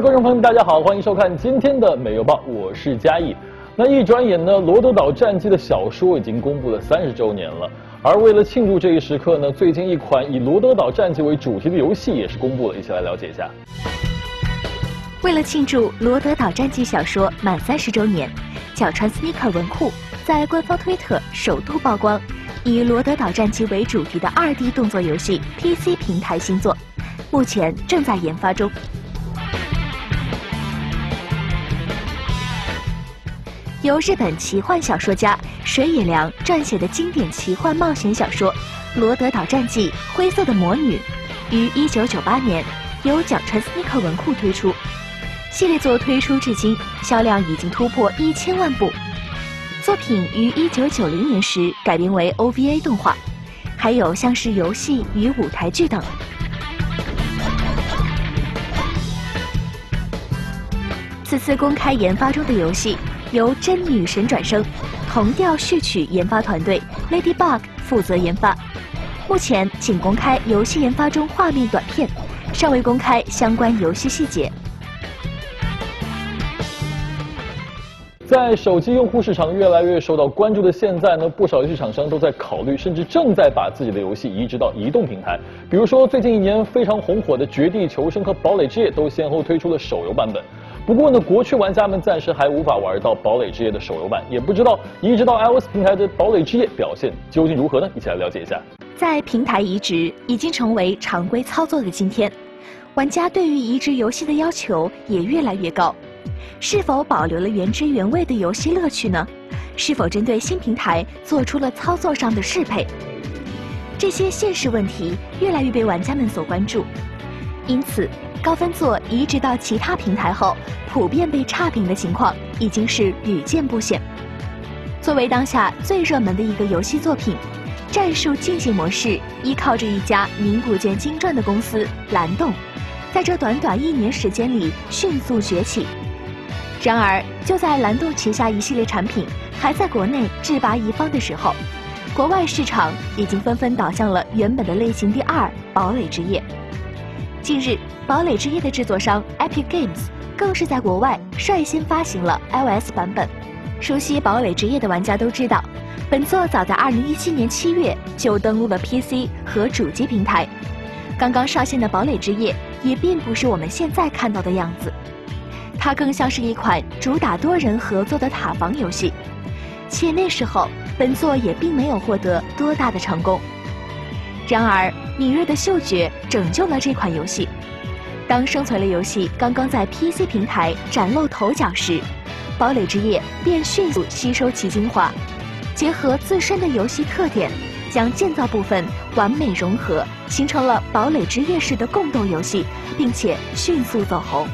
观众朋友，大家好，欢迎收看今天的《美游报》，我是嘉义。那一转眼呢，《罗德岛战记》的小说已经公布了三十周年了。而为了庆祝这一时刻呢，最近一款以罗德岛战记为主题的游戏也是公布了，一起来了解一下。为了庆祝《罗德岛战记》小说满三十周年，角川 Sneaker 文库在官方推特首度曝光以《罗德岛战记》为主题的 2D 动作游戏 PC 平台新作，目前正在研发中。由日本奇幻小说家水野良撰写的经典奇幻冒险小说《罗德岛战记：灰色的魔女》，于1998年由角川斯尼克文库推出。系列作推出至今，销量已经突破一千万部。作品于1990年时改编为 OVA 动画，还有像是游戏与舞台剧等。此次公开研发中的游戏。由真女神转生，同调序曲研发团队 Ladybug 负责研发。目前仅公开游戏研发中画面短片，尚未公开相关游戏细节。在手机用户市场越来越受到关注的现在呢，不少游戏厂商都在考虑，甚至正在把自己的游戏移植到移动平台。比如说，最近一年非常红火的《绝地求生》和《堡垒之夜》都先后推出了手游版本。不过呢，国区玩家们暂时还无法玩到《堡垒之夜》的手游版，也不知道移植到 iOS 平台的《堡垒之夜》表现究竟如何呢？一起来了解一下。在平台移植已经成为常规操作的今天，玩家对于移植游戏的要求也越来越高。是否保留了原汁原味的游戏乐趣呢？是否针对新平台做出了操作上的适配？这些现实问题越来越被玩家们所关注，因此。高分作移植到其他平台后，普遍被差评的情况已经是屡见不鲜。作为当下最热门的一个游戏作品，战术竞技模式依靠着一家名不见经传的公司蓝洞，在这短短一年时间里迅速崛起。然而，就在蓝洞旗下一系列产品还在国内制拔一方的时候，国外市场已经纷纷倒向了原本的类型第二《堡垒之夜》。近日，《堡垒之夜》的制作商 Epic Games 更是在国外率先发行了 iOS 版本。熟悉《堡垒之夜》的玩家都知道，本作早在2017年7月就登陆了 PC 和主机平台。刚刚上线的《堡垒之夜》也并不是我们现在看到的样子，它更像是一款主打多人合作的塔防游戏。且那时候，本作也并没有获得多大的成功。然而，敏锐的嗅觉拯救了这款游戏。当生存类游戏刚刚在 PC 平台崭露头角时，《堡垒之夜》便迅速吸收其精华，结合自身的游戏特点，将建造部分完美融合，形成了《堡垒之夜》式的共斗游戏，并且迅速走红。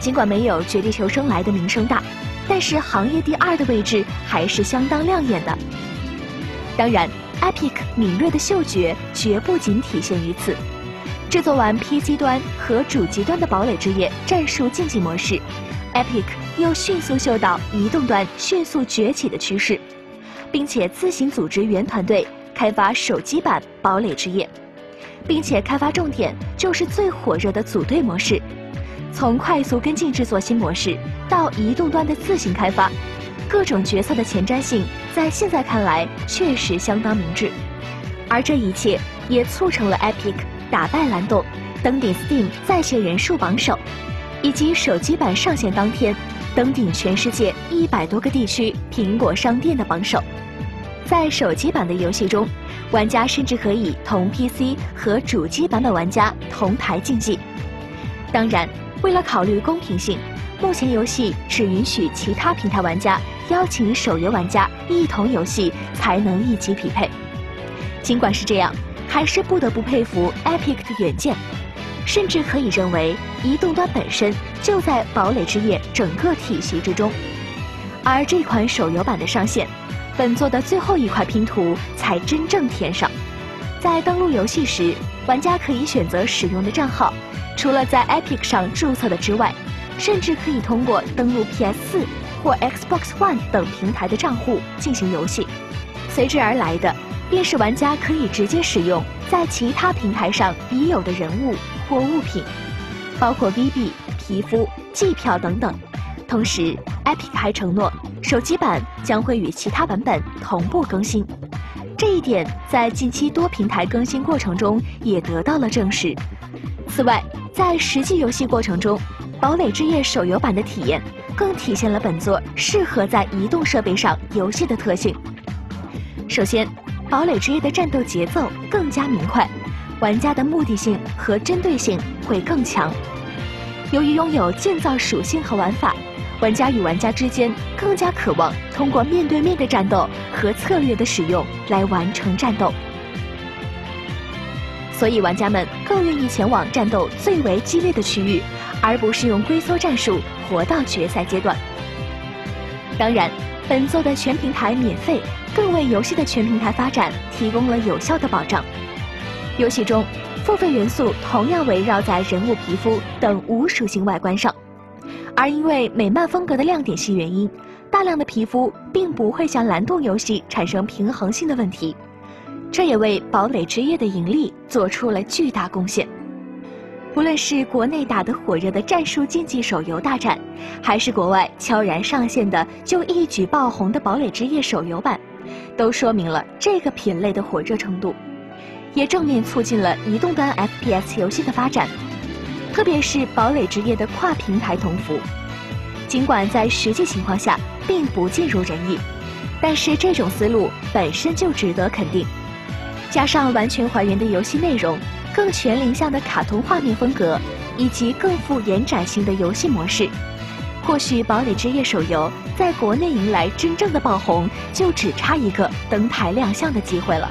尽管没有《绝地求生》来的名声大，但是行业第二的位置还是相当亮眼的。当然。Epic 敏锐的嗅觉绝不仅体现于此。制作完 PC 端和主机端的《堡垒之夜》战术竞技模式，Epic 又迅速嗅到移动端迅速崛起的趋势，并且自行组织原团队开发手机版《堡垒之夜》，并且开发重点就是最火热的组队模式。从快速跟进制作新模式到移动端的自行开发。各种角色的前瞻性，在现在看来确实相当明智，而这一切也促成了 Epic 打败蓝洞，登顶 Steam 在线人数榜首，以及手机版上线当天登顶全世界一百多个地区苹果商店的榜首。在手机版的游戏中，玩家甚至可以同 PC 和主机版本玩家同台竞技。当然，为了考虑公平性，目前游戏只允许其他平台玩家。邀请手游玩家一同游戏才能一起匹配。尽管是这样，还是不得不佩服 Epic 的远见，甚至可以认为移动端本身就在堡垒之夜整个体系之中。而这款手游版的上线，本作的最后一块拼图才真正填上。在登录游戏时，玩家可以选择使用的账号，除了在 Epic 上注册的之外，甚至可以通过登录 PS4。或 Xbox One 等平台的账户进行游戏，随之而来的便是玩家可以直接使用在其他平台上已有的人物或物品。包括 V B、皮肤、季票等等。同时，Epic 还承诺手机版将会与其他版本同步更新。这一点在近期多平台更新过程中也得到了证实。此外，在实际游戏过程中，《堡垒之夜》手游版的体验更体现了本作适合在移动设备上游戏的特性。首先，《堡垒之夜》的战斗节奏更加明快，玩家的目的性和针对性会更强。由于拥有建造属性和玩法。玩家与玩家之间更加渴望通过面对面的战斗和策略的使用来完成战斗，所以玩家们更愿意前往战斗最为激烈的区域，而不是用龟缩战术活到决赛阶段。当然，本作的全平台免费更为游戏的全平台发展提供了有效的保障。游戏中，付费元素同样围绕在人物皮肤等无属性外观上。而因为美漫风格的亮点系原因，大量的皮肤并不会向蓝洞游戏产生平衡性的问题，这也为堡垒之夜的盈利做出了巨大贡献。不论是国内打得火热的战术竞技手游大战，还是国外悄然上线的就一举爆红的堡垒之夜手游版，都说明了这个品类的火热程度，也正面促进了移动端 FPS 游戏的发展。特别是堡垒之夜的跨平台同服，尽管在实际情况下并不尽如人意，但是这种思路本身就值得肯定。加上完全还原的游戏内容、更全龄向的卡通画面风格，以及更富延展性的游戏模式，或许堡垒之夜手游在国内迎来真正的爆红，就只差一个登台亮相的机会了。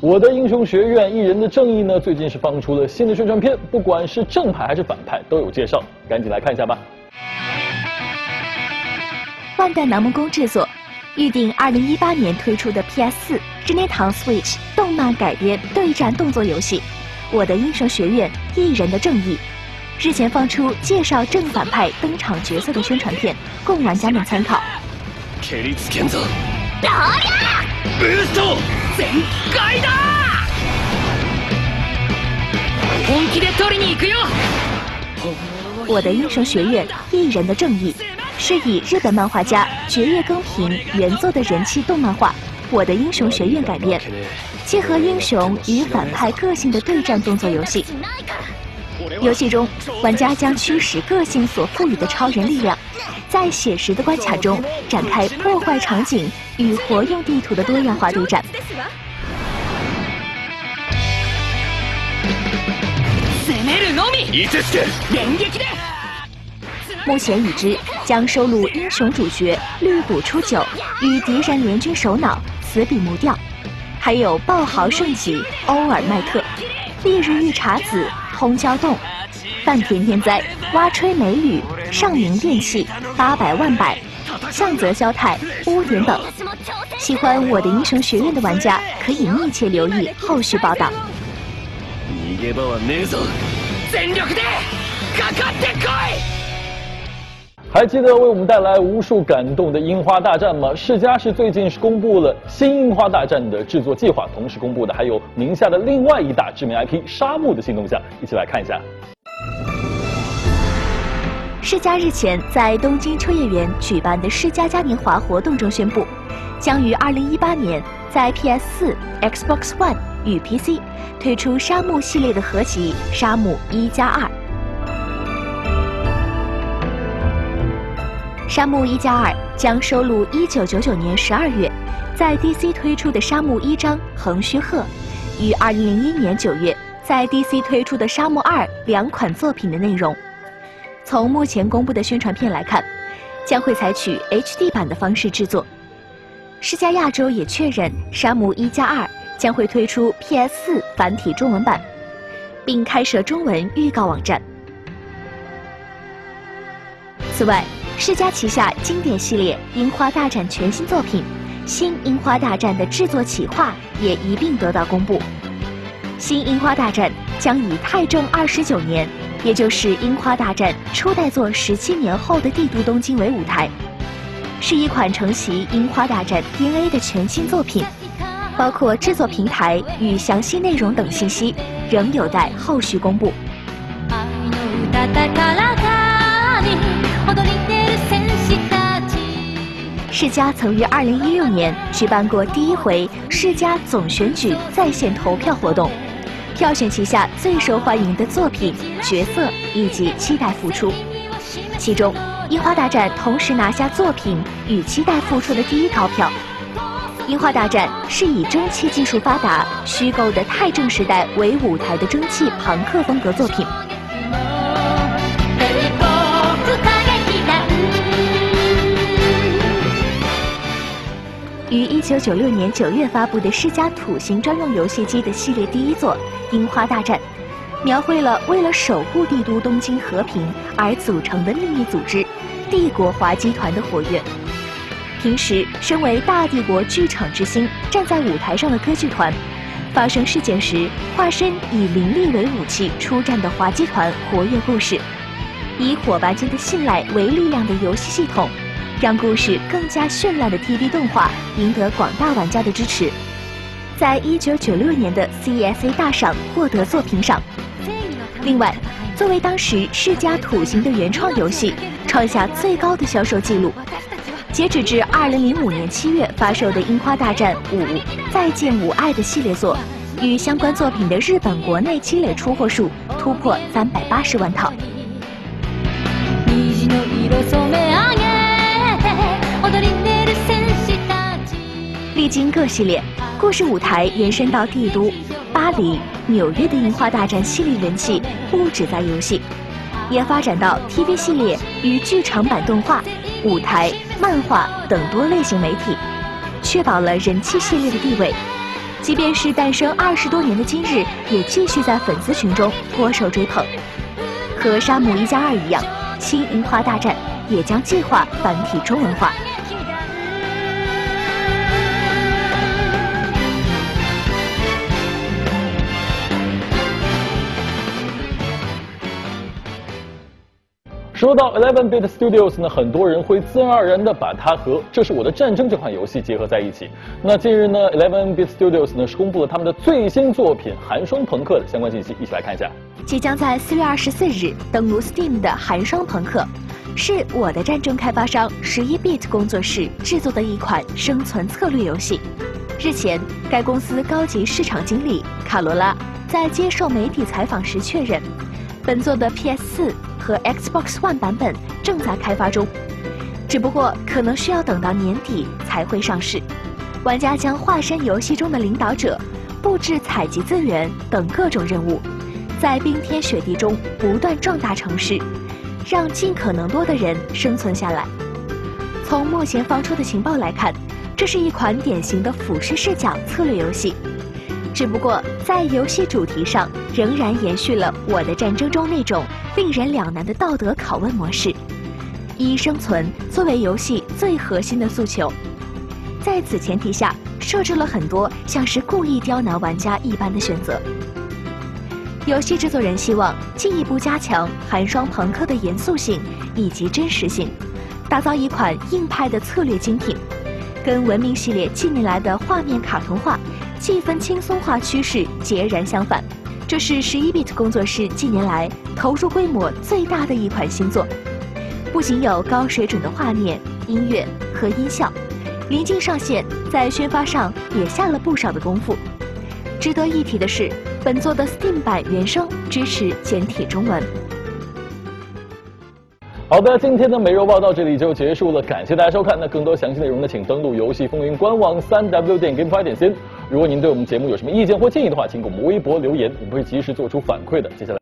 我的英雄学院：一人的正义呢？最近是放出了新的宣传片，不管是正派还是反派都有介绍，赶紧来看一下吧。万代南梦宫制作，预定二零一八年推出的 PS 四、任天堂 Switch 动漫改编对战动作游戏《我的英雄学院：一人的正义》，日前放出介绍正反派登场角色的宣传片，供玩家们参考。全開だ本気で取りに行くよ我的英雄学院一人的正义 是以日本漫画家绝月耕平原作的人气动漫画《我的英雄学院》改编，结合英雄与反派个性的对战动作游戏。游戏中，玩家将驱使个性所赋予的超人力量，在写实的关卡中展开破坏场景与活用地图的多样化对战。目前已知将收录英雄主角绿谷初九与敌人联军首脑死比木调，还有爆豪圣吉欧尔麦特、烈日御茶子通胶洞、半田天灾蛙吹美吕上明电器八百万百、向泽萧太乌点等。喜欢我的英雄学院的玩家可以密切留意后续报道。还记得为我们带来无数感动的樱花大战吗？世嘉是最近是公布了新樱花大战的制作计划，同时公布的还有名下的另外一大知名 IP 沙漠的新动向，一起来看一下。世嘉日前在东京秋叶原举办的世嘉嘉年华活动中宣布，将于二零一八年在 PS 4、Xbox One 与 PC 推出沙漠系列的合集《沙漠一加二》。沙漠一加二将收录一九九九年十二月在 DC 推出的沙漠一章横须贺，与二零零一年九月在 DC 推出的沙漠二两款作品的内容。从目前公布的宣传片来看，将会采取 HD 版的方式制作。施加亚洲也确认，《沙漠一加二》将会推出 PS 4繁体中文版，并开设中文预告网站。此外，世嘉旗下经典系列《樱花大战》全新作品《新樱花大战》的制作企划也一并得到公布。新樱花大战将以太正二十九年。也就是《樱花大战》初代作十七年后的帝都东京为舞台，是一款承袭《樱花大战》DNA 的全新作品。包括制作平台与详细内容等信息，仍有待后续公布。世嘉曾于2016年举办过第一回世嘉总选举在线投票活动，票选旗下最受欢迎的作品、角色以及期待复出。其中，《樱花大战》同时拿下作品与期待复出的第一高票。《樱花大战》是以蒸汽技术发达、虚构的太政时代为舞台的蒸汽朋克风格作品。于一九九六年九月发布的世嘉土星专用游戏机的系列第一作《樱花大战》，描绘了为了守护帝都东京和平而组成的秘密组织——帝国滑稽团的活跃。平时身为大帝国剧场之星站在舞台上的歌剧团，发生事件时化身以灵力为武器出战的滑稽团活跃故事，以伙伴间的信赖为力量的游戏系统。让故事更加绚烂的 TV 动画赢得广大玩家的支持，在一九九六年的 CSA 大赏获得作品赏。另外，作为当时世嘉土星的原创游戏，创下最高的销售记录。截止至二零零五年七月发售的《樱花大战五：再见吾爱》的系列作，与相关作品的日本国内积累出货数突破三百八十万套。历经各系列，故事舞台延伸到帝都、巴黎、纽约的《樱花大战》系列人气不止在游戏，也发展到 TV 系列与剧场版动画、舞台、漫画等多类型媒体，确保了人气系列的地位。即便是诞生二十多年的今日，也继续在粉丝群中颇受追捧。和《沙姆一加二》一样，《新樱花大战》也将计划繁体中文化。说到 Eleven Bit Studios 呢，很多人会自然而然的把它和《这是我的战争》这款游戏结合在一起。那近日呢，Eleven Bit Studios 呢是公布了他们的最新作品《寒霜朋克》的相关信息，一起来看一下。即将在四月二十四日登陆 Steam 的《寒霜朋克》，是我的战争开发商十一 Bit 工作室制作的一款生存策略游戏。日前，该公司高级市场经理卡罗拉在接受媒体采访时确认，本作的 PS 四。和 Xbox One 版本正在开发中，只不过可能需要等到年底才会上市。玩家将化身游戏中的领导者，布置采集资源等各种任务，在冰天雪地中不断壮大城市，让尽可能多的人生存下来。从目前放出的情报来看，这是一款典型的俯视视角策略游戏，只不过在游戏主题上仍然延续了《我的战争》中那种。令人两难的道德拷问模式，以生存作为游戏最核心的诉求，在此前提下，设置了很多像是故意刁难玩家一般的选择。游戏制作人希望进一步加强寒霜朋克的严肃性以及真实性，打造一款硬派的策略精品，跟文明系列近年来的画面卡通化、气氛轻松化趋势截然相反。这是十一 bit 工作室近年来投入规模最大的一款新作，不仅有高水准的画面、音乐和音效，临近上线，在宣发上也下了不少的功夫。值得一提的是，本作的 Steam 版原声支持简体中文。好的，今天的每日报到这里就结束了，感谢大家收看。那更多详细内容呢，请登录游戏风云官网三 w 点 gamefy 点 c。如果您对我们节目有什么意见或建议的话，请给我们微博留言，我们会及时做出反馈的。接下来。